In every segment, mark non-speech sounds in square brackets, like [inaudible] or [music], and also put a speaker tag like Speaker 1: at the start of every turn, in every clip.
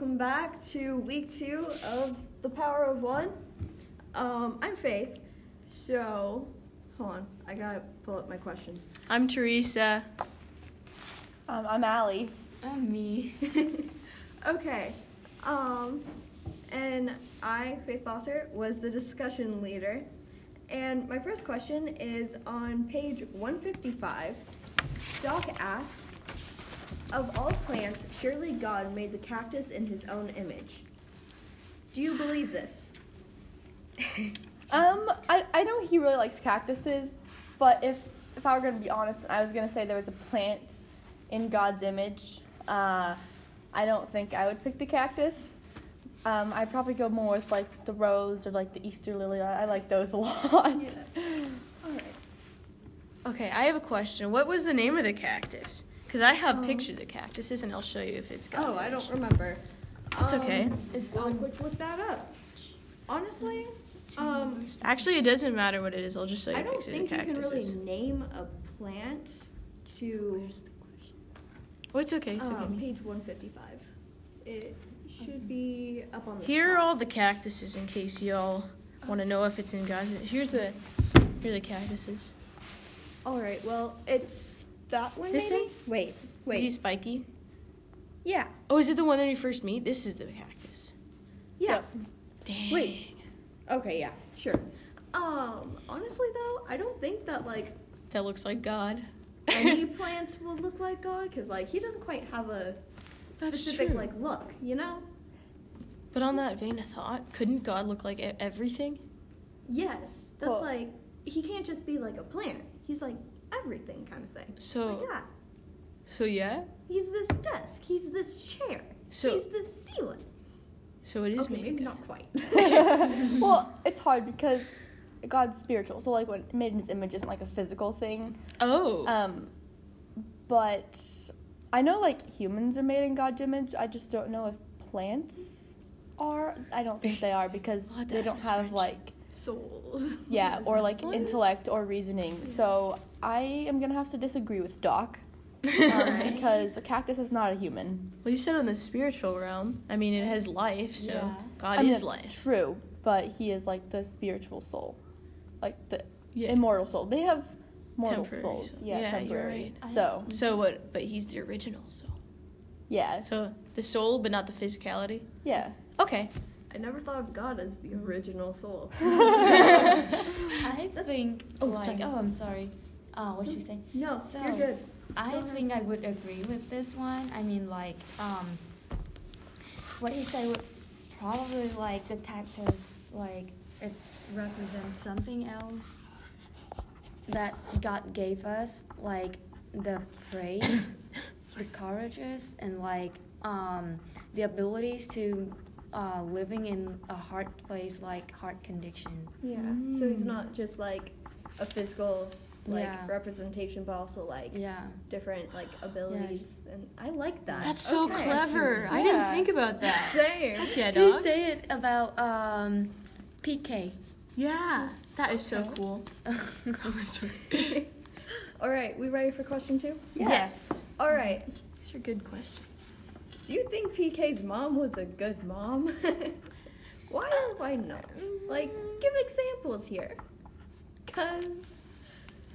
Speaker 1: welcome back to week two of The Power of One. Um, I'm Faith. So, hold on, I gotta pull up my questions.
Speaker 2: I'm Teresa.
Speaker 3: Um, I'm Allie.
Speaker 4: I'm me. [laughs]
Speaker 1: okay, um, and I, Faith Bosser, was the discussion leader. And my first question is on page 155. Doc asks, Of all plants, surely God made the cactus in his own image. Do you believe this? [laughs]
Speaker 3: Um, I, I know he really likes cactuses, but if if I were gonna be honest, I was gonna say there was a plant in God's image. Uh, I don't think I would pick the cactus. Um, I'd probably go more with like the rose or like the Easter lily. I, I like those a [laughs] lot.
Speaker 1: Alright.
Speaker 2: Okay, I have a question. What was the name of the cactus? Because I have
Speaker 1: Um,
Speaker 2: pictures of cactuses, and I'll show you if it's God's
Speaker 1: Oh, I don't remember.
Speaker 2: It's okay.
Speaker 1: Um,
Speaker 4: It's
Speaker 1: I'll quick look that up. Honestly, um,
Speaker 2: Actually, it doesn't matter what it is. I'll just show you pictures of cactuses. I don't the
Speaker 1: think you can really name a plant to
Speaker 2: Oh, it's okay. It's
Speaker 1: um,
Speaker 2: okay.
Speaker 1: page 155. It should be up on the
Speaker 2: Here are all the cactuses in case y'all want to know if it's in God's. Here's the here are the cactuses.
Speaker 1: All right. Well, it's that one.
Speaker 2: This
Speaker 1: maybe? Wait.
Speaker 2: Is he spiky?
Speaker 1: Yeah.
Speaker 2: Oh, is it the one that you first meet? This is the cactus.
Speaker 1: Yeah.
Speaker 2: Dang.
Speaker 1: Wait. Okay. Yeah. Sure. Um. Honestly, though, I don't think that like
Speaker 2: That looks like God.
Speaker 1: any [laughs] plants will look like God because like he doesn't quite have a
Speaker 2: That's
Speaker 1: specific
Speaker 2: true.
Speaker 1: like look. You know.
Speaker 2: But on that vein of thought, couldn't God look like e- everything?
Speaker 1: Yes. That's
Speaker 3: Well-
Speaker 1: like he can't just be like a plant. He's like everything kind of thing.
Speaker 2: So,
Speaker 1: Like that.
Speaker 2: so yeah.
Speaker 1: He's this desk. He's this chair.
Speaker 2: So-
Speaker 1: he's this ceiling.
Speaker 2: So it is
Speaker 1: okay,
Speaker 2: made
Speaker 1: maybe not quite. [laughs] [laughs]
Speaker 3: well, it's hard because God's spiritual. So like when made in His image isn't like a physical thing.
Speaker 2: Oh.
Speaker 3: Um, but I know like humans are made in God's image. I just don't know if plants are. I don't think they are [laughs] because
Speaker 2: Well,
Speaker 3: they don't have
Speaker 2: rich.
Speaker 3: like
Speaker 1: Souls.
Speaker 3: yeah or like
Speaker 1: What?
Speaker 3: intellect or reasoning. So I am gonna have to disagree with Doc [laughs] um, because a cactus is not a human.
Speaker 2: well, you said in the spiritual realm. I mean, it has life, so
Speaker 4: Yeah.
Speaker 2: God
Speaker 3: I mean,
Speaker 2: is
Speaker 3: it's
Speaker 2: life.
Speaker 3: True, but he is like the spiritual soul, like the
Speaker 2: Yeah.
Speaker 3: immortal soul. They have mortal
Speaker 2: Temporary
Speaker 3: souls.
Speaker 2: soul.
Speaker 3: Yeah,
Speaker 2: Yeah, you're
Speaker 3: temporary.
Speaker 4: right.
Speaker 3: So
Speaker 2: So what? But he's the original soul.
Speaker 3: yeah,
Speaker 2: So the soul, but not the physicality.
Speaker 3: yeah.
Speaker 2: Okay.
Speaker 1: I never thought of God as the original soul. [laughs] [laughs]
Speaker 4: I think
Speaker 2: oh,
Speaker 4: like oh I'm sorry. Uh, what you say?
Speaker 1: No,
Speaker 4: So-
Speaker 1: you're good.
Speaker 4: I
Speaker 1: Go ahead.
Speaker 4: think I would agree with this one. I mean like um what he said would probably like the cactus like it represents something else that God gave us, like the praise, [coughs] the courages and like um the abilities to uh, living in a hard place like heart condition.
Speaker 1: Yeah. So he's not just like a physical like
Speaker 4: Yeah.
Speaker 1: representation, but also like
Speaker 4: Yeah.
Speaker 1: different like abilities, and I like that.
Speaker 2: That's so
Speaker 1: Okay.
Speaker 2: clever. I didn't think about that.
Speaker 1: Same.
Speaker 2: Yeah,
Speaker 4: He
Speaker 2: dog.
Speaker 4: say it about um, PK.
Speaker 2: Yeah, that is so cool. [laughs] oh, sorry. [laughs]
Speaker 1: All right, we ready for question two?
Speaker 2: Yes.
Speaker 1: All right.
Speaker 2: These are good questions.
Speaker 1: Do you think PK's mom was a good mom? [laughs] why or why not? Like, give examples here. Cause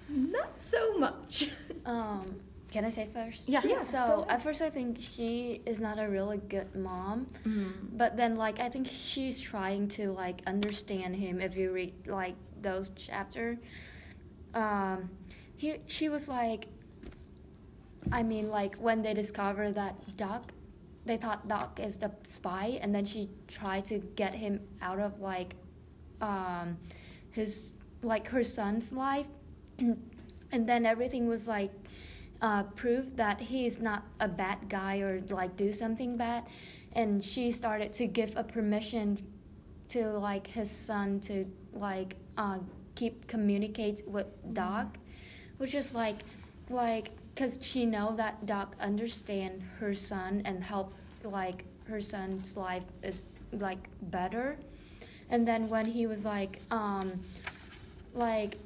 Speaker 1: not so much. [laughs]
Speaker 4: Um, can I say first?
Speaker 2: Yeah.
Speaker 1: Yeah,
Speaker 4: So at first I think she is not a really good mom,
Speaker 2: Mm.
Speaker 4: but then like I think she's trying to like understand him. If you read like those chapter, um, he she was like, I mean like when they discover that Doc, they thought Doc is the spy, and then she tried to get him out of like, um, his like her son's life, and then everything was like uh, prove that he's not a bad guy or like do something bad. And she started to give a permission to like his son to like uh, keep communicate with doc which is like like because she know that doc understand her son and help like her son's life is like better. And then when he was like um like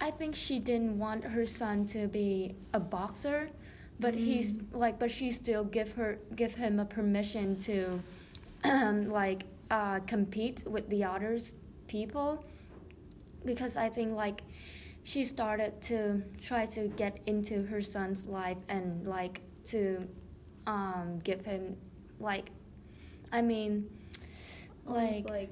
Speaker 4: I think she didn't want her son to be a boxer, but he's like, but she still give her give him a permission to, [clears throat] like, uh, compete with the others people, because I think like, she started to try to get into her son's life and like to, um, give him, like, I mean,
Speaker 1: Almost
Speaker 4: like,
Speaker 1: like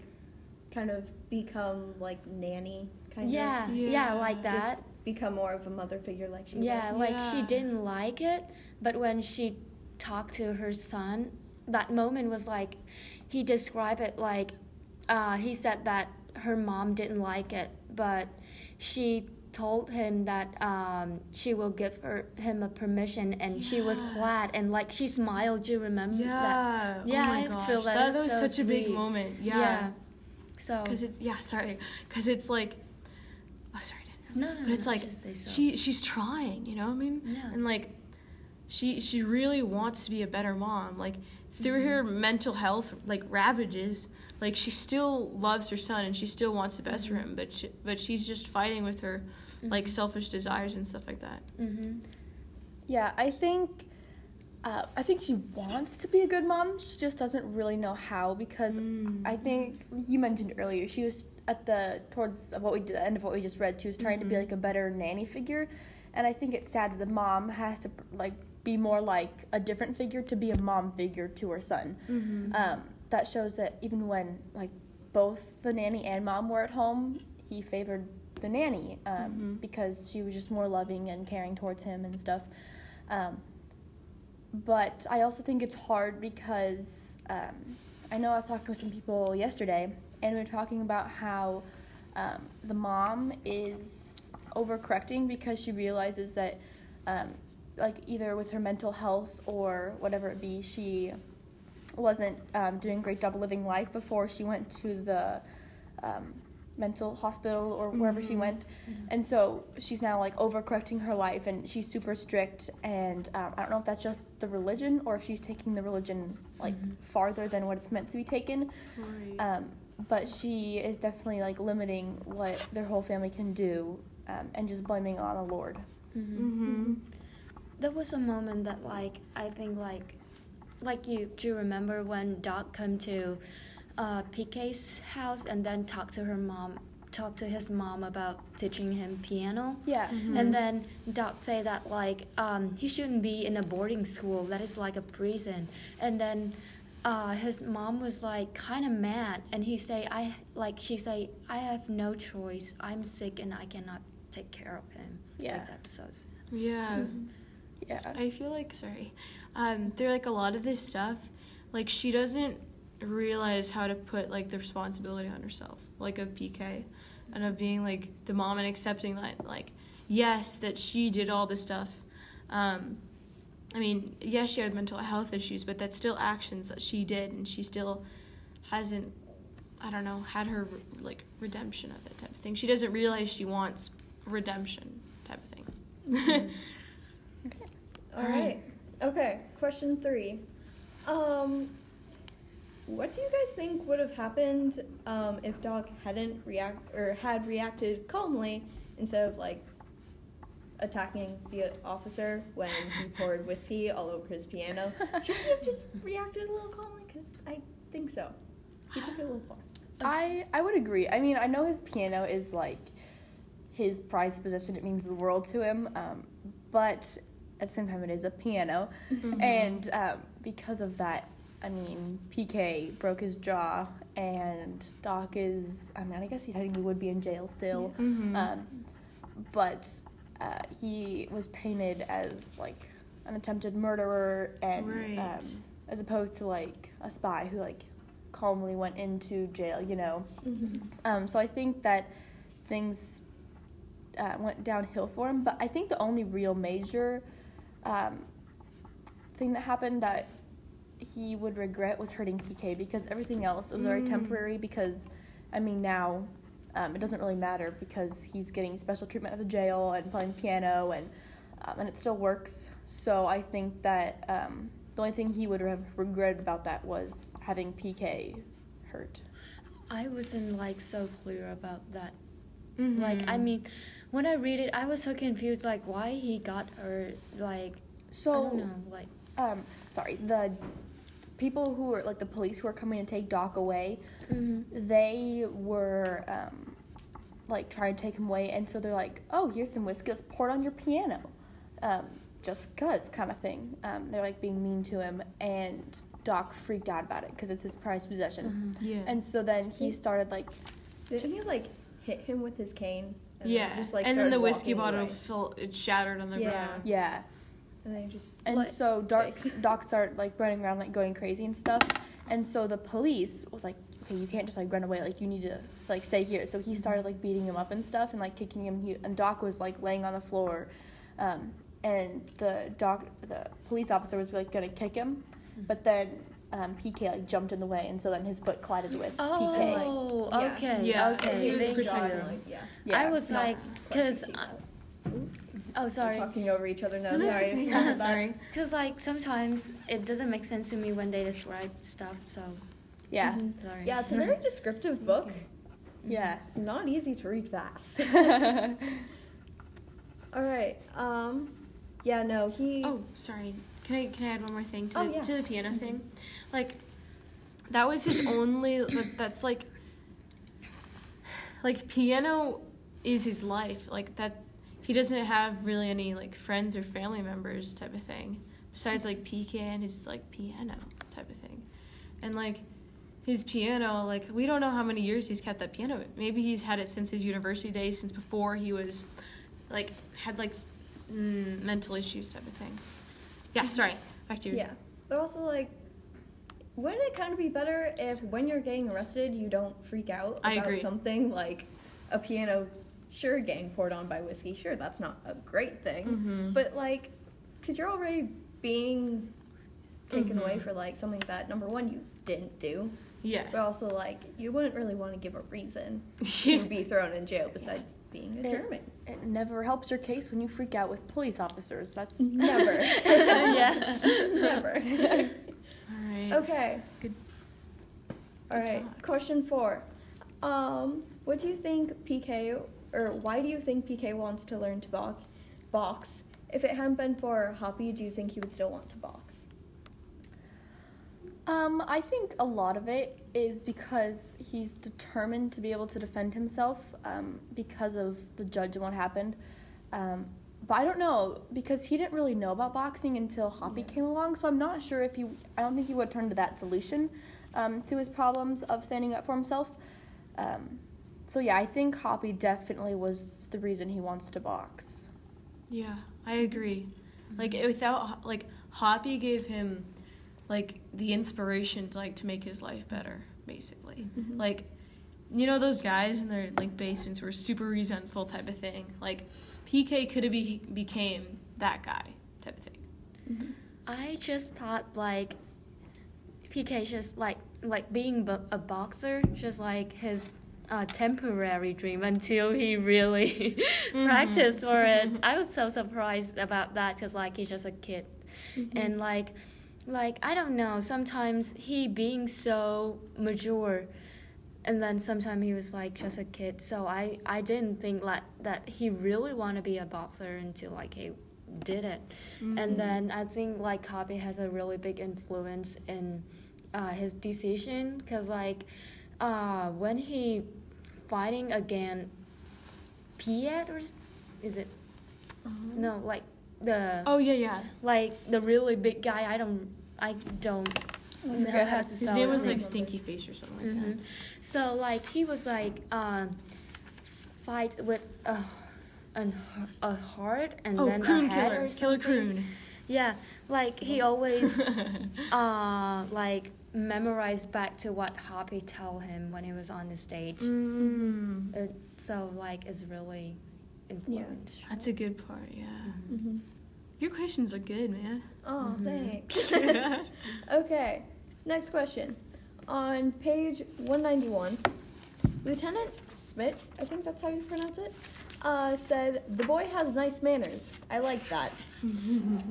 Speaker 1: kind of become like nanny kind
Speaker 4: yeah,
Speaker 1: of.
Speaker 4: yeah,
Speaker 2: Yeah.
Speaker 4: like
Speaker 1: Just
Speaker 4: that.
Speaker 1: become more of a mother figure like she
Speaker 4: Yeah,
Speaker 1: was.
Speaker 4: like she didn't like it, but when she talked to her son, that moment was like he described it like uh, he said that her mom didn't like it, but she told him that um, she will give her him a permission, and she was glad and like she smiled. Do you remember that?
Speaker 2: Yeah.
Speaker 4: Yeah,
Speaker 2: oh my
Speaker 4: I
Speaker 2: gosh.
Speaker 4: feel that
Speaker 2: that,
Speaker 4: is
Speaker 2: was
Speaker 4: so
Speaker 2: such a big moment.
Speaker 4: Yeah.
Speaker 2: Yeah.
Speaker 4: So
Speaker 2: Because it's yeah, sorry. Because it's like, oh sorry,
Speaker 4: no, no,
Speaker 2: But it's
Speaker 4: no,
Speaker 2: like
Speaker 4: so.
Speaker 2: she she's trying. You know what I mean?
Speaker 4: Yeah.
Speaker 2: And like, she she really wants to be a better mom. Like through mm-hmm. her mental health like ravages, like she still loves her son and she still wants the best for mm-hmm. him. But she, but she's just fighting with her like mm-hmm. selfish desires and stuff like that.
Speaker 4: Mm-hmm.
Speaker 3: Yeah, I think uh, I think she wants to be a good mom. She just doesn't really know how because
Speaker 2: Mm.
Speaker 3: I think you mentioned earlier she was at the towards what we did, the end of what we just read. She was trying to be
Speaker 2: Mhm.
Speaker 3: like a better nanny figure, and I think it's sad that the mom has to like be more like a different figure to be a mom figure to her son.
Speaker 2: Mm-hmm.
Speaker 3: Um, that shows that even when like both the nanny and mom were at home, he favored the nanny um,
Speaker 2: Mhm.
Speaker 3: because she was just more loving and caring towards him and stuff. Um, but I also think it's hard because um, I know I was talking with some people yesterday, and we were talking about how um, the mom is overcorrecting because she realizes that, um, like, either with her mental health or whatever it be, she wasn't um, doing great job living life before she went to the um, mental hospital or wherever she
Speaker 2: Mhm.
Speaker 3: went. And so she's now like overcorrecting her life and she's super strict. And um, I don't know if that's just the religion or if she's taking the religion like
Speaker 4: Mhm.
Speaker 3: farther than what it's meant to be taken.
Speaker 2: Right.
Speaker 3: Um, but she is definitely like limiting what their whole family can do um, and just blaming on the Lord.
Speaker 2: mm-hmm.
Speaker 4: There was a moment that like I think like like you do you remember when Doc come to uh, PK's house and then talk to her mom talk to his mom about teaching him piano
Speaker 3: Yeah.
Speaker 2: Mhm.
Speaker 4: and then Doc say that like um, he shouldn't be in a boarding school that is like a prison and then uh, his mom was like kind of mad and he say I like she say I have no choice I'm sick and I cannot take care of him
Speaker 3: Yeah.
Speaker 4: like that so sad.
Speaker 2: Yeah.
Speaker 3: Yeah.
Speaker 2: I feel like sorry. Um, there like a lot of this stuff, like she doesn't realize how to put like the responsibility on herself, like of PK, and of being like the mom and accepting that like yes that she did all this stuff. Um, I mean, yes, she had mental health issues, but that's still actions that she did, and she still hasn't. I don't know, had her like redemption of it type of thing. She doesn't realize she wants redemption type of thing. [laughs]
Speaker 1: All
Speaker 2: All
Speaker 1: right.
Speaker 2: right.
Speaker 1: Okay. Question three. Um, what do you guys think would have happened um, if Doc hadn't react or had reacted calmly instead of like attacking the officer when he [laughs] poured whiskey all over his piano? [laughs] Should he have just reacted a little calmly? Because I think so. He took it a little far.
Speaker 3: I I would agree. I mean, I know his piano is like his prized possession. It means the world to him. Um, but at the same time, it is a piano,
Speaker 2: Mhm.
Speaker 3: and um, because of that, I mean, PK broke his jaw, and Doc is. I mean, I guess he technically would be in jail still.
Speaker 2: Mhm.
Speaker 3: Um, but uh, he was painted as like an attempted murderer, and
Speaker 2: Right.
Speaker 3: um, as opposed to like a spy who like calmly went into jail. You know.
Speaker 1: Mm-hmm.
Speaker 3: Um, so I think that things uh, went downhill for him. But I think the only real major um, thing that happened that he would regret was hurting PK because everything else was very
Speaker 2: Mm.
Speaker 3: temporary. Because I mean now um, it doesn't really matter because he's getting special treatment at the jail and playing piano and um, and it still works. So I think that um, the only thing he would have regretted about that was having PK hurt.
Speaker 4: I wasn't like so clear about that.
Speaker 2: Mhm.
Speaker 4: Like I mean, when I read it, I was so confused. Like why he got her like
Speaker 3: So
Speaker 4: I don't know, like
Speaker 3: um sorry, the people who were like the police who were coming to take Doc away,
Speaker 4: mhm.
Speaker 3: they were um like trying to take him away and so they're like, Oh, here's some whiskey, let's pour it on your piano. Um, just cuz kind of thing. Um, they're like being mean to him and Doc freaked out about it because it's his prized possession.
Speaker 4: Mhm.
Speaker 2: Yeah.
Speaker 3: And so then he started like
Speaker 1: Didn't he like hit him with his cane? And
Speaker 2: yeah.
Speaker 1: Then just, like,
Speaker 2: and then the whiskey bottle
Speaker 1: away?
Speaker 2: fell. It shattered on the
Speaker 1: Yeah.
Speaker 2: ground.
Speaker 3: yeah.
Speaker 1: And then he just.
Speaker 3: And
Speaker 4: Like-
Speaker 3: so Doc,
Speaker 1: Thanks. [laughs]
Speaker 3: Doc started like running around like going crazy and stuff. And so the police was like, okay, you can't just like run away. Like you need to like stay here. So he started like beating him up and stuff and like kicking him. He, and Doc was like laying on the floor. Um, and the doc, the police officer was like gonna kick him, but then um, PK like jumped in the way, and so then his foot collided with PK.
Speaker 4: Oh,
Speaker 1: yeah.
Speaker 4: okay.
Speaker 2: Yeah,
Speaker 4: Okay.
Speaker 2: he was
Speaker 1: They
Speaker 2: protecting
Speaker 1: like, yeah.
Speaker 3: Yeah.
Speaker 4: I was like,
Speaker 1: quite
Speaker 4: cause,
Speaker 1: PK,
Speaker 4: oh,
Speaker 1: We're
Speaker 4: sorry.
Speaker 1: talking over each other now.
Speaker 2: No,
Speaker 1: Sorry.
Speaker 2: okay. Yeah, sorry.
Speaker 4: Cause like sometimes it doesn't make sense to me when they describe stuff. So
Speaker 3: Yeah,
Speaker 1: Mhm.
Speaker 4: sorry.
Speaker 1: Yeah, it's a very descriptive book.
Speaker 3: yeah.
Speaker 1: It's not easy to read fast. [laughs] All right. Um. Yeah. No. He.
Speaker 2: Oh, sorry. Can I can I add one more thing to
Speaker 1: Oh,
Speaker 2: the,
Speaker 1: yeah.
Speaker 2: to the piano thing? Like that was his only that, that's like like piano is his life. Like that he doesn't have really any like friends or family members type of thing. Besides like PK and his like piano type of thing. And like his piano, like we don't know how many years he's kept that piano. Maybe he's had it since his university days, since before he was like had like mm, mental issues type of thing. Yeah, sorry. Back to yours.
Speaker 1: Yeah. But also like. Wouldn't it kind of be better if, when you're getting arrested, you don't freak out about something like a piano? Sure, getting poured on by whiskey. Sure, that's not a great thing.
Speaker 2: Mhm.
Speaker 1: But like, because you're already being taken away
Speaker 2: Mhm.
Speaker 1: for like something that number one you didn't do,
Speaker 2: Yeah.
Speaker 1: but also like you wouldn't really want to give a reason to [laughs] be thrown in jail besides being a
Speaker 3: It-
Speaker 1: German.
Speaker 3: It never helps your case when you freak out with police officers. That's [laughs]
Speaker 1: Never. [laughs]
Speaker 4: Yeah.
Speaker 1: Never.
Speaker 2: All right.
Speaker 1: okay.
Speaker 2: Good.
Speaker 1: All right.
Speaker 2: talk.
Speaker 1: Question four. Um, what do you think PK, or why do you think PK wants to learn to box? Box. If it hadn't been for Hoppy, do you think he would still want to box?
Speaker 3: Um, I think a lot of it is because he's determined to be able to defend himself um, because of the judge and what happened. Um, but I don't know because he didn't really know about boxing until Hoppy came along, so I'm not sure if he. I don't think he would turn to that solution um, to his problems of standing up for himself. Um, so yeah, I think Hoppy definitely was the reason he wants to box.
Speaker 2: Yeah, I agree. Like without like Hoppy gave him like the inspiration to like to make his life better, basically.
Speaker 1: Mhm.
Speaker 2: Like you know those guys in their like basements were super resentful type of thing. Like PK could have be- became that guy type of thing.
Speaker 1: Mm-hmm.
Speaker 4: I just thought like PK just like like being bo- a boxer, just like his uh, temporary dream until he really [laughs] practiced for it. I was so surprised about that because like he's just a kid, and like like I don't know. Sometimes he being so mature. And then sometimes he was like just a kid, so I, I didn't think like that he really want to be a boxer until like he did it.
Speaker 2: Mm-hmm.
Speaker 4: And then I think like Hoppy has a really big influence in uh, his decision because like uh, when he fighting against Piet or is, is it no like the
Speaker 2: Oh yeah, yeah.
Speaker 4: like the really big guy I don't I don't know how to
Speaker 2: His name was like. Stinky Face or something like
Speaker 4: hmm So like he was like um, fight with a, an, a heart and.
Speaker 2: Oh,
Speaker 4: then
Speaker 2: Croon
Speaker 4: a head
Speaker 2: Killer,
Speaker 4: or
Speaker 2: Killer
Speaker 4: something.
Speaker 2: Croon.
Speaker 4: Yeah, like he always [laughs] uh like memorized back to what Hoppy tell him when he was on the stage.
Speaker 2: Mm,
Speaker 4: Uh, so like it's really influential.
Speaker 2: that's a good part. Yeah.
Speaker 1: Mm-hmm.
Speaker 2: Your questions are good, man.
Speaker 1: Oh,
Speaker 4: Mhm.
Speaker 1: thanks. [laughs] [laughs] okay, next question. On page 191, Lieutenant Smith, I think that's how you pronounce it, uh, said, The boy has nice manners. I like that. [laughs]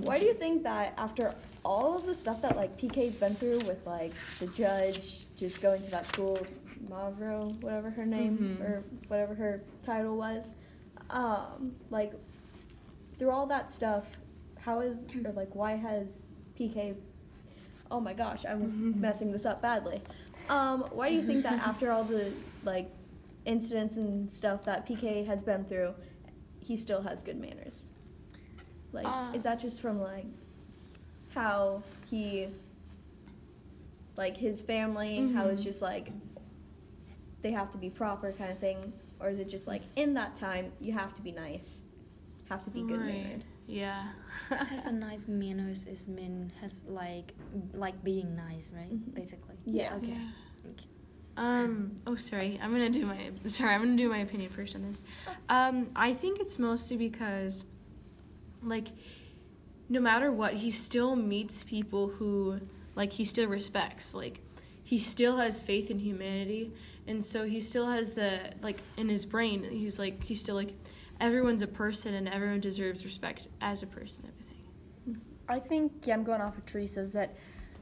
Speaker 1: Why do you think that after all of the stuff that like PK's been through with like the judge just going to that school, Mevrou, whatever her name
Speaker 2: Mhm.
Speaker 1: or whatever her title was, um, like through all that stuff, how is or like why has PK? Oh my gosh, I'm [laughs] messing this up badly. Um, why do you think that after all the like incidents and stuff that PK has been through, he still has good manners? Like,
Speaker 2: Uh.
Speaker 1: is that just from like how he, like his family, how it's
Speaker 2: Mhm.
Speaker 1: just like they have to be proper kind of thing, or is it just like in that time you have to be nice, have to be good
Speaker 2: Right.
Speaker 1: mannered?
Speaker 2: Yeah. [laughs]
Speaker 4: has a nice manners is mean has like like being nice, right?
Speaker 1: Mhm.
Speaker 4: Basically.
Speaker 1: Yes.
Speaker 4: Okay.
Speaker 2: Yeah.
Speaker 4: Okay.
Speaker 2: Um. Oh, sorry. I'm gonna do my. Sorry, I'm gonna do my opinion first on this. Um. I think it's mostly because, like, no matter what, he still meets people who, like, he still respects. Like, he still has faith in humanity, and so he still has the like in his brain. He's like he's still like, everyone's a person, and everyone deserves respect as a person. Everything.
Speaker 3: I think yeah, I'm going off of Teresa's that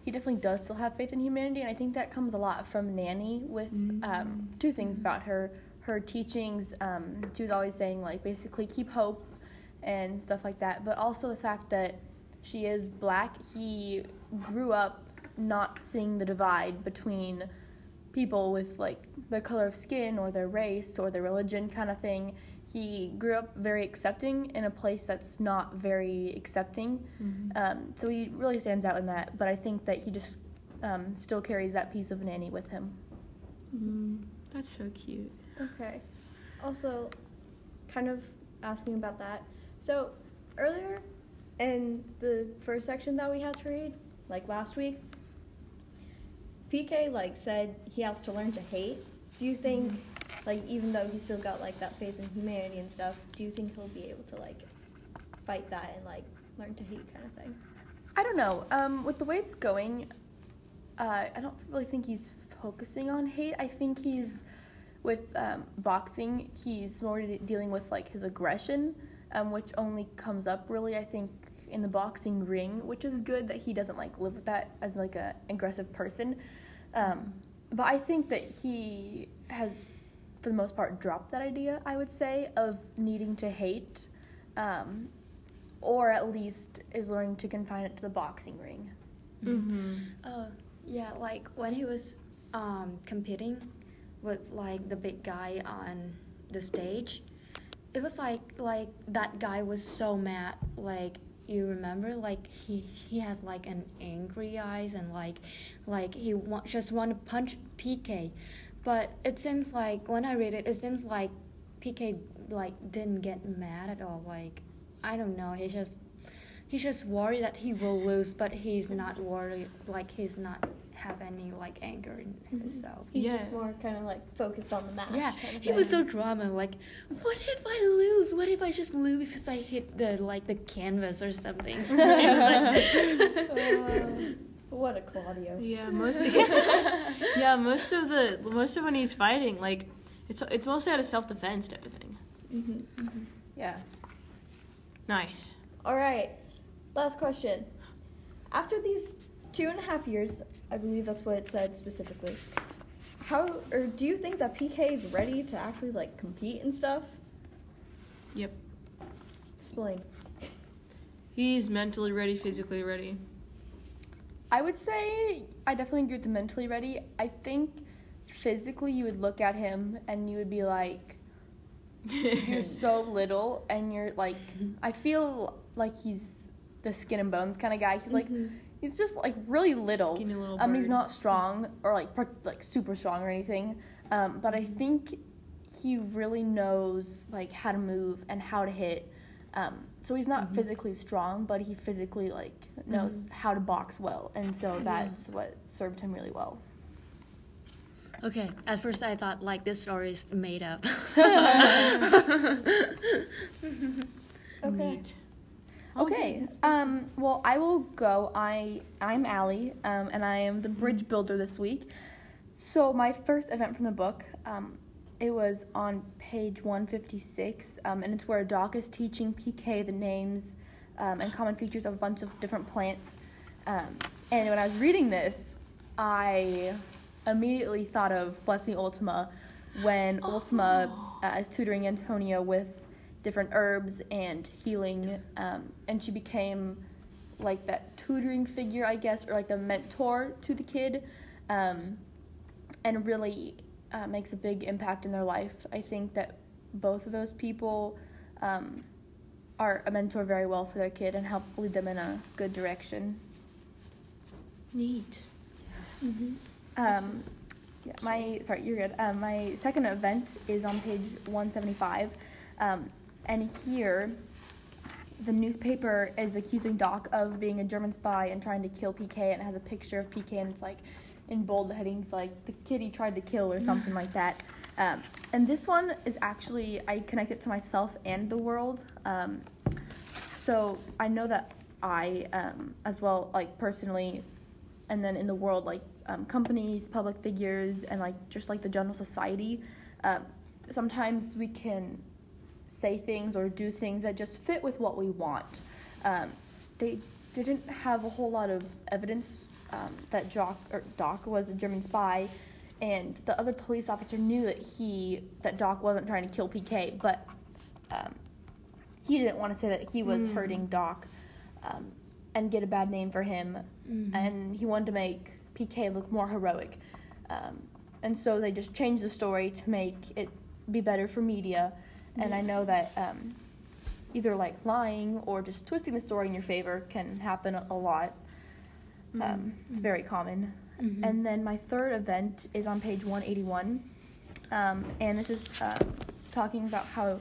Speaker 3: he definitely does still have faith in humanity, and I think that comes a lot from Nanny with um, two things about her. Her teachings, um, she was always saying like basically keep hope and stuff like that, but also the fact that she is black. He grew up not seeing the divide between people with like their color of skin or their race or their religion kind of thing. He grew up very accepting in a place that's not very accepting. Um, so he really stands out in that, but I think that he just um, still carries that piece of nanny with him.
Speaker 2: Mm, that's so cute.
Speaker 1: Okay. Also, kind of asking about that. So, earlier in the first section that we had to read, like last week, PK like said he has to learn to hate. Do you think, like, even though he's still got like that faith in humanity and stuff, do you think he'll be able to like fight that and like learn to hate kind of thing?
Speaker 3: I don't know. Um, with the way it's going, uh, I don't really think he's focusing on hate. I think he's with um, boxing. He's more de- dealing with like his aggression, um, which only comes up really. I think in the boxing ring, which is good that he doesn't like live with that as like a aggressive person. Um, but I think that he has, for the most part, dropped that idea. I would say of needing to hate. Um, or at least is learning to confine it to the boxing ring.
Speaker 2: Mm-hmm.
Speaker 4: Oh, yeah, like when he was um, competing with like the big guy on the stage, it was like like that guy was so mad. Like you remember, like he he has like an angry eyes and like like he wa- just want to punch PK, but it seems like when I read it, it seems like PK like didn't get mad at all. Like I don't know, he just he's just worried that he will lose, but he's not worried. Like he's not have any like anger in himself.
Speaker 1: He's
Speaker 2: Yeah.
Speaker 1: just more kind of like focused on the match.
Speaker 4: Yeah,
Speaker 1: kind of
Speaker 4: he was so
Speaker 1: thing.
Speaker 4: drama. Like, what if I lose? What if I just lose because I hit the like the canvas or something?
Speaker 1: Um, [laughs] [laughs] what a Claudio.
Speaker 2: Yeah, [laughs] most of, yeah, most of the most of when he's fighting, like it's it's mostly out of self defense type of thing.
Speaker 1: hmm Yeah.
Speaker 2: Nice.
Speaker 1: All right. Last question. After these two and a half years, I believe that's what it said specifically. How or do you think that PK is ready to actually like compete and stuff?
Speaker 2: Yep.
Speaker 1: Explain.
Speaker 2: He's mentally ready, physically ready.
Speaker 3: I would say I definitely agree with the mentally ready. I think physically you would look at him and you would be like, you're [laughs] so little, and you're like, I feel like he's the skin and bones kind of guy. He's like,
Speaker 1: Mhm.
Speaker 3: He's just like really little.
Speaker 2: Skinny little
Speaker 3: Um, he's not strong or like per- like super strong or anything. Um, but I think he really knows like how to move and how to hit. Um, so he's not
Speaker 2: Mm-hmm.
Speaker 3: physically strong, but he physically like knows
Speaker 2: Mhm.
Speaker 3: how to box well, and so that's what served him really well.
Speaker 4: okay, at first I thought like this story is made up. [laughs] [laughs]
Speaker 1: Okay.
Speaker 2: Neat.
Speaker 3: Okay. Um, well, I will go. I I'm Allie, um, and I am the bridge builder this week. So my first event from the book, um, it was on page 156, um, and it's where Doc is teaching PK the names um, and common features of a bunch of different plants. Um, and when I was reading this, I immediately thought of Bless Me Ultima when Ultima [gasps] uh, is tutoring Antonio with different herbs and healing. Um, and she became like that tutoring figure, I guess, or like the mentor to the kid, um, and really uh, makes a big impact in their life. I think that both of those people um, are a mentor very well for their kid and help lead them in a good direction.
Speaker 2: Neat.
Speaker 3: Um, yeah, my sorry, you're good. Um, my second event is on page 175, um, and here, the newspaper is accusing Doc of being a German spy and trying to kill PK, and it has a picture of PK, and it's like in bold headings like the kid he tried to kill or something like that. Um, and this one is actually I connect it to myself and the world. Um, so I know that I, um, as well, like personally, and then in the world, like um, companies, public figures, and like just like the general society, um, sometimes we can say things or do things that just fit with what we want. Um, they didn't have a whole lot of evidence um, that Jock or Doc was a German spy, and the other police officer knew that he that Doc wasn't trying to kill PK, but um, he didn't want to say that he was
Speaker 2: Mm.
Speaker 3: hurting Doc um, and get a bad name for him, and he wanted to make PK look more heroic. Um, and so they just changed the story to make it be better for media. And I know that um, either like lying or just twisting the story in your favor can happen a, lot. Um, it's very common.
Speaker 4: Mhm.
Speaker 3: And then my third event is on page 181. Um, and this is um, talking about how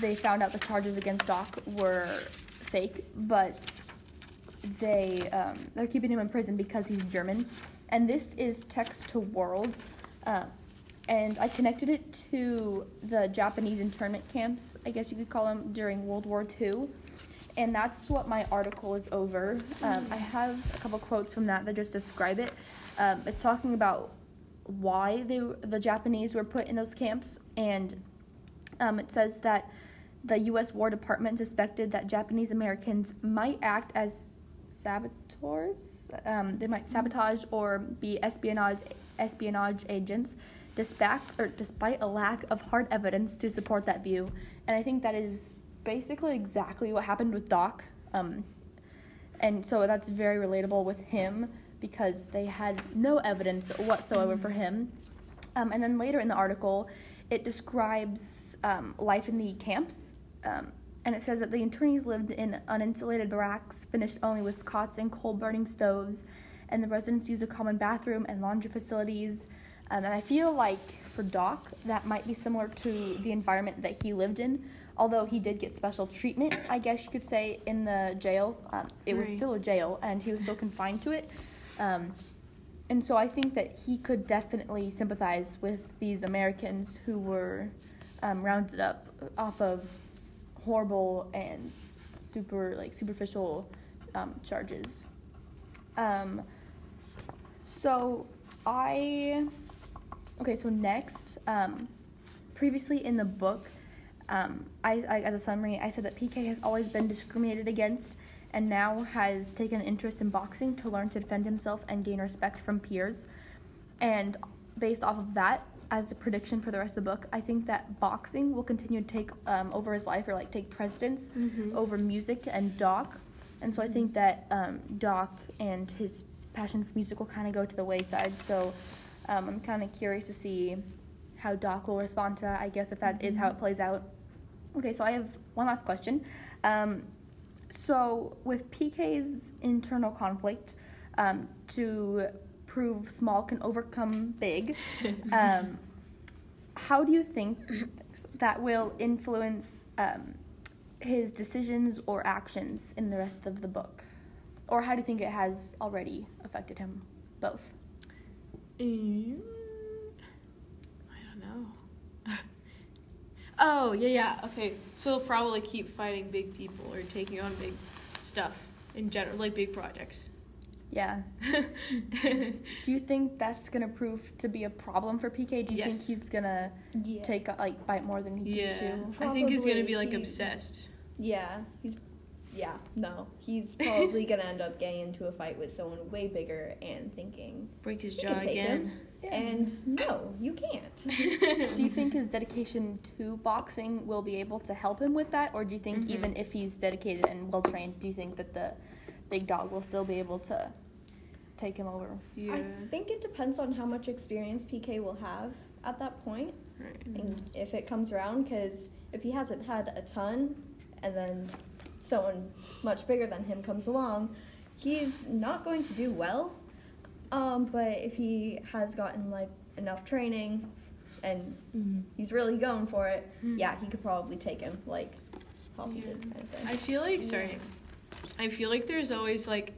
Speaker 3: they found out the charges against Doc were fake, but they um, they're keeping him in prison because he's German. And this is text to world, uh, and I connected it to the Japanese internment camps, I guess you could call them, during World War II. And that's what my article is over. Um, I have a couple quotes from that that just describe it. Um, it's talking about why they the Japanese were put in those camps, and um, it says that the U.S. War Department suspected that Japanese Americans might act as saboteurs. Um, they might sabotage or be espionage espionage agents, despite or despite a lack of hard evidence to support that view. And I think that is basically exactly what happened with Doc. Um, and so that's very relatable with him because they had no evidence whatsoever for him. Um, and then later in the article, it describes um, life in the camps. Um, and it says that the internees lived in uninsulated barracks, finished only with cots and coal burning stoves, and the residents used a common bathroom and laundry facilities. Um, and I feel like for Doc, that might be similar to the environment that he lived in. Although he did get special treatment, I guess you could say, in the jail. Um, it was still a jail, and he was still confined to it. Um, and so I think that he could definitely sympathize with these Americans who were um, rounded up off of horrible and super like superficial um, charges. Um, so I okay. So next, um, previously in the book, um, I, I as a summary, I said that PK has always been discriminated against and now has taken an interest in boxing to learn to defend himself and gain respect from peers. And based off of that, as a prediction for the rest of the book, I think that boxing will continue to take um, over his life or like take precedence over music and Doc. And so I think that um, Doc and his passion for music will kind of go to the wayside. So um, I'm kind of curious to see how Doc will respond to that, I guess, if that is how it plays out. Okay, so I have one last question. Um, so, with PK's internal conflict, um, to prove small can overcome big, [laughs] um, how do you think that will influence um, his decisions or actions in the rest of the book? Or how do you think it has already affected him? Both.
Speaker 2: Mm, I don't know. [laughs] oh yeah, yeah. Okay, so he'll probably keep fighting big people or taking on big stuff in general, like big projects.
Speaker 3: Yeah. [laughs] Do you think that's gonna prove to be a problem for PK? Do you
Speaker 2: Yes.
Speaker 3: think he's gonna
Speaker 1: Yeah.
Speaker 3: take like bite more than he
Speaker 2: yeah,
Speaker 3: can chew?
Speaker 2: I think he's gonna be like
Speaker 1: he-
Speaker 2: obsessed.
Speaker 1: Yeah, he's yeah, no, he's probably gonna end up getting into a fight with someone way bigger and thinking,
Speaker 2: Break his jaw
Speaker 1: can take
Speaker 2: again.
Speaker 1: and no, you can't. [laughs]
Speaker 3: Do you think his dedication to boxing will be able to help him with that, or do you think
Speaker 2: Mhm.
Speaker 3: even if he's dedicated and well trained, do you think that the big dog will still be able to take him over?
Speaker 2: yeah.
Speaker 1: I think it depends on how much experience PK will have at that point,
Speaker 2: Right.
Speaker 1: and if it comes around. Because if he hasn't had a ton, and then someone much bigger than him comes along, he's not going to do well. Um, but if he has gotten like enough training, and
Speaker 4: Mhm.
Speaker 1: he's really going for it,
Speaker 2: Hmm.
Speaker 1: yeah, he could probably take him like Hoppy
Speaker 2: Yeah.
Speaker 1: did kind of.
Speaker 2: I feel like sorry. I feel like there's always like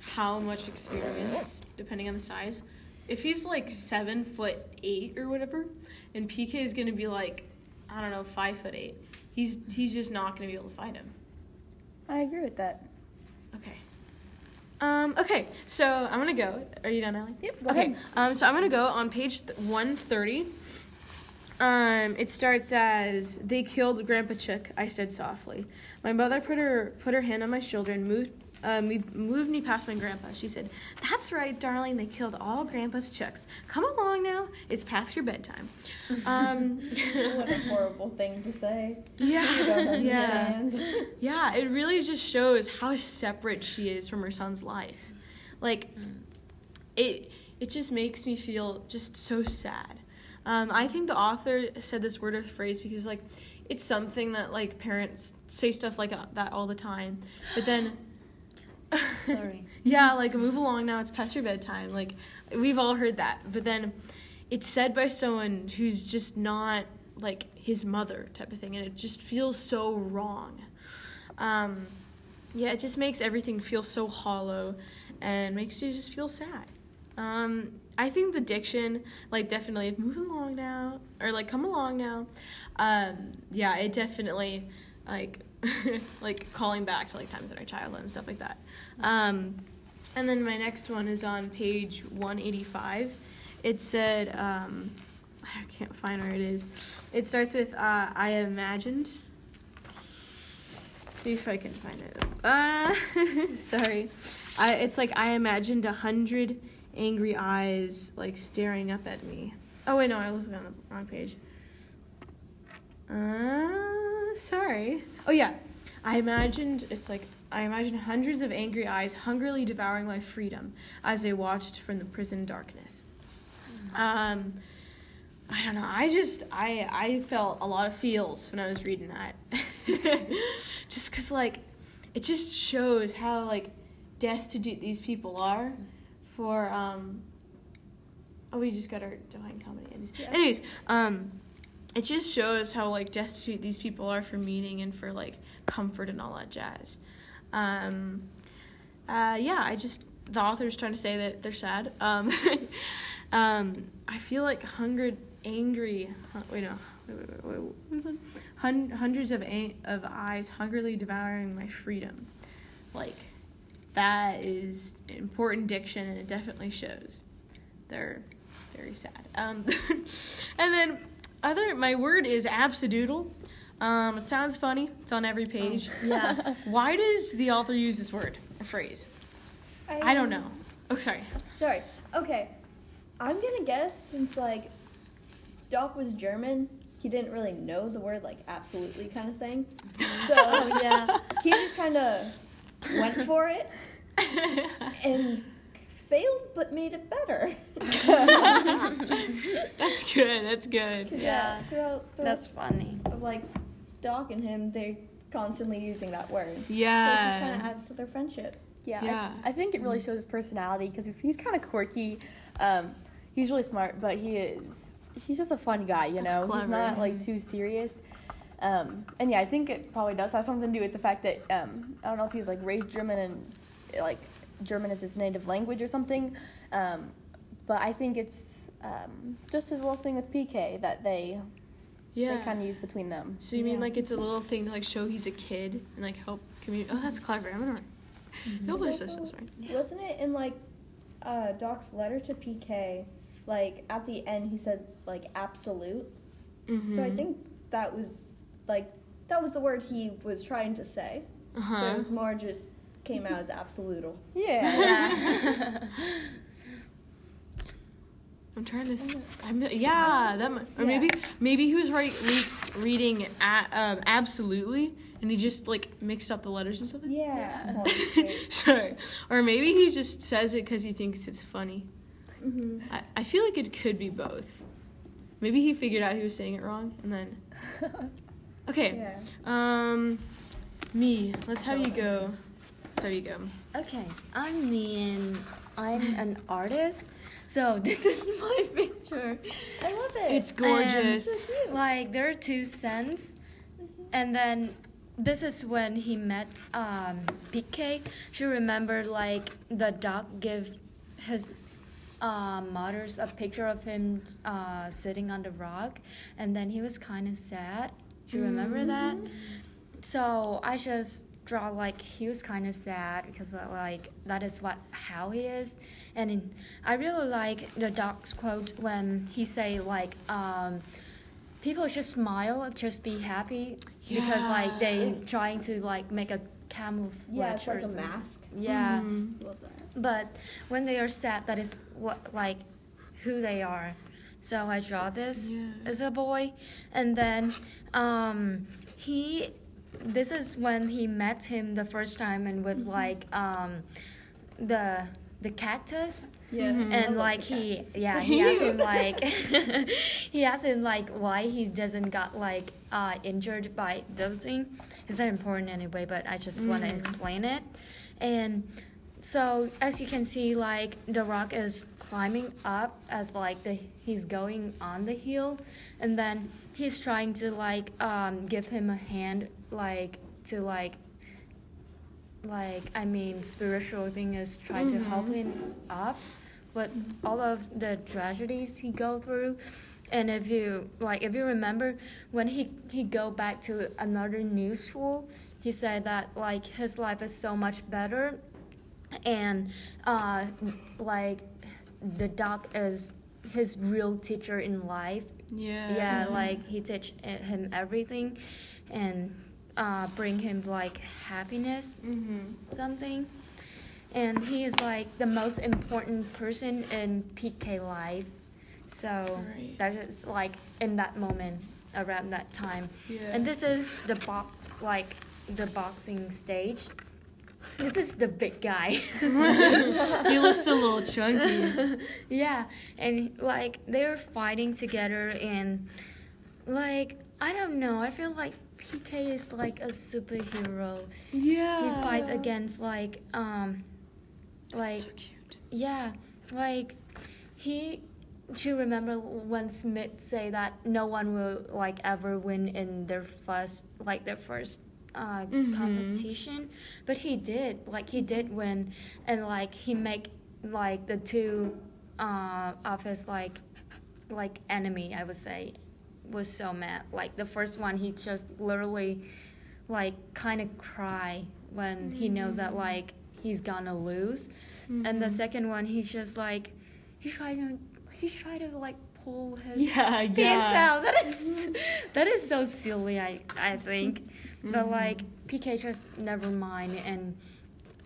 Speaker 2: how much experience depending on the size. If he's like seven foot eight or whatever, and PK is gonna be like, I don't know, five foot eight. He's he's just not gonna be able to fight him.
Speaker 3: I agree with that.
Speaker 2: Okay. Um, okay, so I'm gonna go. Are you done, Ellie?
Speaker 3: Yep. Go
Speaker 2: okay.
Speaker 3: ahead.
Speaker 2: Um, so I'm gonna go on page th- 130. Um, it starts as they killed Grandpa Chook. I said softly. My mother put her put her hand on my shoulder and moved. Me, moved me past my grandpa. She said, "That's right, darling. They killed all Grandpa's chicks. Come along now. It's past your bedtime." Um, [laughs]
Speaker 1: what a horrible thing to say.
Speaker 2: yeah, [laughs] yeah. Yeah, it really just shows how separate she is from her son's life. Like it it just makes me feel just so sad. Um, I think the author said this word or phrase because like it's something that like parents say stuff like uh, that all the time. But then
Speaker 4: Sorry. [laughs]
Speaker 2: yeah, like move along now, it's past your bedtime. Like we've all heard that. But then it's said by someone who's just not like his mother type of thing and it just feels so wrong. Um yeah, it just makes everything feel so hollow and makes you just feel sad. Um I think the diction, like definitely move along now or like come along now. Um yeah, it definitely like [laughs] like calling back to like times in our childhood and stuff like that. Um, and then my next one is on page 185. It said, um, I can't find where it is. It starts with, uh, I imagined. See if I can find it. Uh, [laughs] sorry. I, it's like, I imagined a hundred angry eyes, like, staring up at me. Oh, wait, no, I was on the wrong page. Uh, sorry. Oh yeah, I imagined it's like I imagined hundreds of angry eyes hungrily devouring my freedom as they watched from the prison darkness. Um, I don't know. I just I I felt a lot of feels when I was reading that, [laughs] just cause like it just shows how like destitute these people are for um. Oh, we just got our divine comedy. Anyways,
Speaker 1: Yeah.
Speaker 2: Anyways um it just shows how like destitute these people are for meaning and for like comfort and all that jazz. Um, uh, yeah, I just the author's trying to say that they're sad. Um, [laughs] um, I feel like hundred angry. Wait no, wait wait wait. wait? Hun- hundreds of a- of eyes hungrily devouring my freedom. Like that is important diction, and it definitely shows. They're very sad. Um, [laughs] and then other my word is absodoodle. Um, it sounds funny. It's on every page. [laughs]
Speaker 3: Yeah.
Speaker 2: Why does the author use this word or phrase? I don't know. Oh, sorry.
Speaker 1: Sorry. Okay. I'm gonna guess since like Doc was German, he didn't really know the word like absolutely kind of thing. So [laughs]
Speaker 3: yeah.
Speaker 1: he just kind of went for it [laughs] and failed, but made it better. [laughs]
Speaker 2: That's good. That's good.
Speaker 3: Yeah.
Speaker 1: Throughout, throughout
Speaker 4: That's funny.
Speaker 1: of like Doc and him, they're constantly using that word. Yeah. So it just kind of adds to their friendship.
Speaker 3: Yeah,
Speaker 2: Yeah.
Speaker 3: I, I think it really shows his personality because he's, he's kind of quirky. Um, he's really smart, but he is he's just a fun guy, you know.
Speaker 2: clever.
Speaker 3: He's not like too serious. Um, and yeah, I think it probably does have something to do with the fact that um, I don't know if he's like raised German and like German is his native language or something. Um, but I think it's um, just his little thing with PK that they
Speaker 2: Yeah.
Speaker 3: they kind of use between them.
Speaker 2: So you mean like it's a little thing to like show he's a kid and like help community? Oh, that's clever. I'm gonna. You'll
Speaker 1: There's
Speaker 2: this so sorry.
Speaker 1: Wasn't it in like uh, Doc's letter to PK? Like at the end, he said like absolute. So I think that was like that was the word he was trying to say. So
Speaker 2: Uh-huh.
Speaker 1: it was more just came out as absolutal.
Speaker 3: Yeah.
Speaker 4: Yeah. [laughs]
Speaker 2: I'm trying to. Th- I'm, yeah, that. mi- Or
Speaker 1: Yeah.
Speaker 2: maybe maybe he was right le- reading at, um, absolutely, and he just like mixed up the letters or something.
Speaker 1: Yeah. [laughs]
Speaker 2: Sorry. Or maybe he just says it because he thinks it's funny.
Speaker 1: hmm
Speaker 2: I, I feel like it could be both. Maybe he figured out he was saying it wrong, and then. [laughs] Okay.
Speaker 1: Yeah.
Speaker 2: Um, me. Let's have you go. Let's you go.
Speaker 4: Okay, I mean, I'm an artist, so [laughs] this is my picture.
Speaker 1: I love it.
Speaker 2: It's gorgeous.
Speaker 4: And, [laughs] like there are two sons, and then this is when he met um, Peekay. She remembered like the Doc give his uh, mother's a picture of him uh, sitting on the rock, and then he was kind of sad. Do you remember that? So I just draw like he was kind of sad because uh, like that is what how he is, and in, I really like the Doc's quote when he say like um, people just smile, just be happy because like they trying to like make a camouflage
Speaker 1: yeah, it's like
Speaker 4: or
Speaker 1: a mask.
Speaker 4: Yeah,
Speaker 2: Mhm.
Speaker 1: Love that.
Speaker 4: but when they are sad, that is what like who they are. So I draw this
Speaker 2: Yeah.
Speaker 4: as a boy, and then um, he. This is when he met him the first time, and with like um, the the cactus,
Speaker 1: Yeah.
Speaker 2: Mhm.
Speaker 4: And like he
Speaker 1: cat.
Speaker 4: yeah [laughs] he asked him [laughs] like [laughs] he asked him like why he doesn't got like uh, injured by those things. It's not important anyway, but I just want to
Speaker 2: Mhm.
Speaker 4: explain it. And so as you can see, like the rock is climbing up as like the he's going on the hill, and then he's trying to like um, give him a hand like to like like I mean spiritual thing is try to help
Speaker 2: Mhm.
Speaker 4: him up, but all of the tragedies he go through, and if you like if you remember when he he go back to another new school, he said that like his life is so much better, and uh like the doc is his real teacher in life
Speaker 2: Yeah.
Speaker 4: yeah like he teach uh, him everything and uh, bring him like happiness
Speaker 2: Mm-hmm.
Speaker 4: something and he is like the most important person in Peekay life so
Speaker 2: Right.
Speaker 4: that is like in that moment around that time
Speaker 2: Yeah.
Speaker 4: and this is the box like the boxing stage this is the big guy [laughs]
Speaker 2: he looks a little chunky. [laughs]
Speaker 4: yeah, and like they're fighting together, and like I don't know, I feel like Peekay is like a superhero.
Speaker 2: Yeah.
Speaker 4: He fights against like um, like
Speaker 2: so cute.
Speaker 4: yeah, like he. Do you remember when Smith say that no one will like ever win in their first like their first uh,
Speaker 2: Mhm.
Speaker 4: competition? But he did. Like he did win, and like he make like the two uh, of his like like enemy. I would say was so mad. Like the first one, he just literally like kind of cry when he knows that like he's gonna lose. And the
Speaker 2: Mhm.
Speaker 4: second one, he's just like he tried to he tried to like pull his
Speaker 2: Yeah,
Speaker 4: pants
Speaker 2: yeah.
Speaker 4: out. That is [laughs] that is so silly. I I think, but
Speaker 2: Mhm.
Speaker 4: like Peekay just never mind, and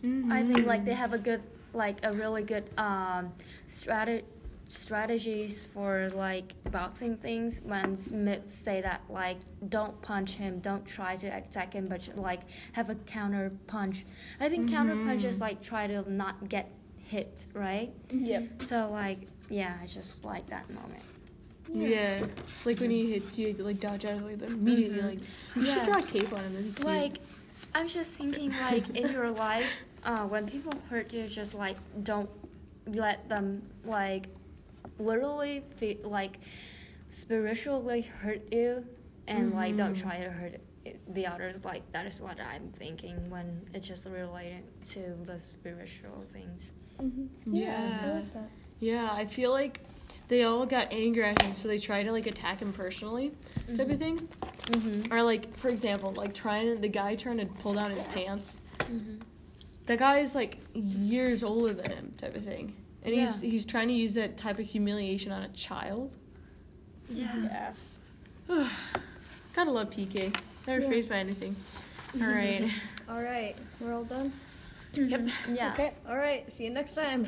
Speaker 2: Mhm.
Speaker 4: I think like they have a good like a really good um strategy strategies for like boxing things when Smith say that like don't punch him, don't try to attack him, but like have a counter punch. I think counter punch is like try to not get hit, right?
Speaker 1: Yep.
Speaker 4: So like yeah, I just like that moment.
Speaker 2: Yeah. Like when he hits you, you like dodge out of the way, but immediately
Speaker 4: Mhm.
Speaker 2: like you
Speaker 4: Yeah.
Speaker 2: should draw a cape on him. That'd be cute.
Speaker 4: Like I'm just thinking like in your [laughs] life, uh, when people hurt you, just like don't let them like literally fe- like spiritually hurt you, and like don't
Speaker 2: Mhm.
Speaker 4: try to hurt it, the others. Like that is what I'm thinking when it's just related to the spiritual things.
Speaker 1: Mm-hmm.
Speaker 2: Yeah.
Speaker 1: I like that.
Speaker 2: Yeah, I feel like they all got angry at him, so they tried to like attack him personally, type of thing.
Speaker 4: Mm-hmm.
Speaker 2: Or like, for example, like trying the guy trying to pull down his pants.
Speaker 4: Mm-hmm.
Speaker 2: That guy is like years older than him, type of thing, and he's he's trying to use that type of humiliation on a child.
Speaker 4: Yeah.
Speaker 1: Yeah. [sighs]
Speaker 2: Gotta love Peekay. Never
Speaker 1: Yeah.
Speaker 2: phased by anything. [laughs] All right.
Speaker 1: All right, we're all done.
Speaker 2: Yep. [laughs]
Speaker 4: Yeah.
Speaker 1: Okay. All right. See you next time.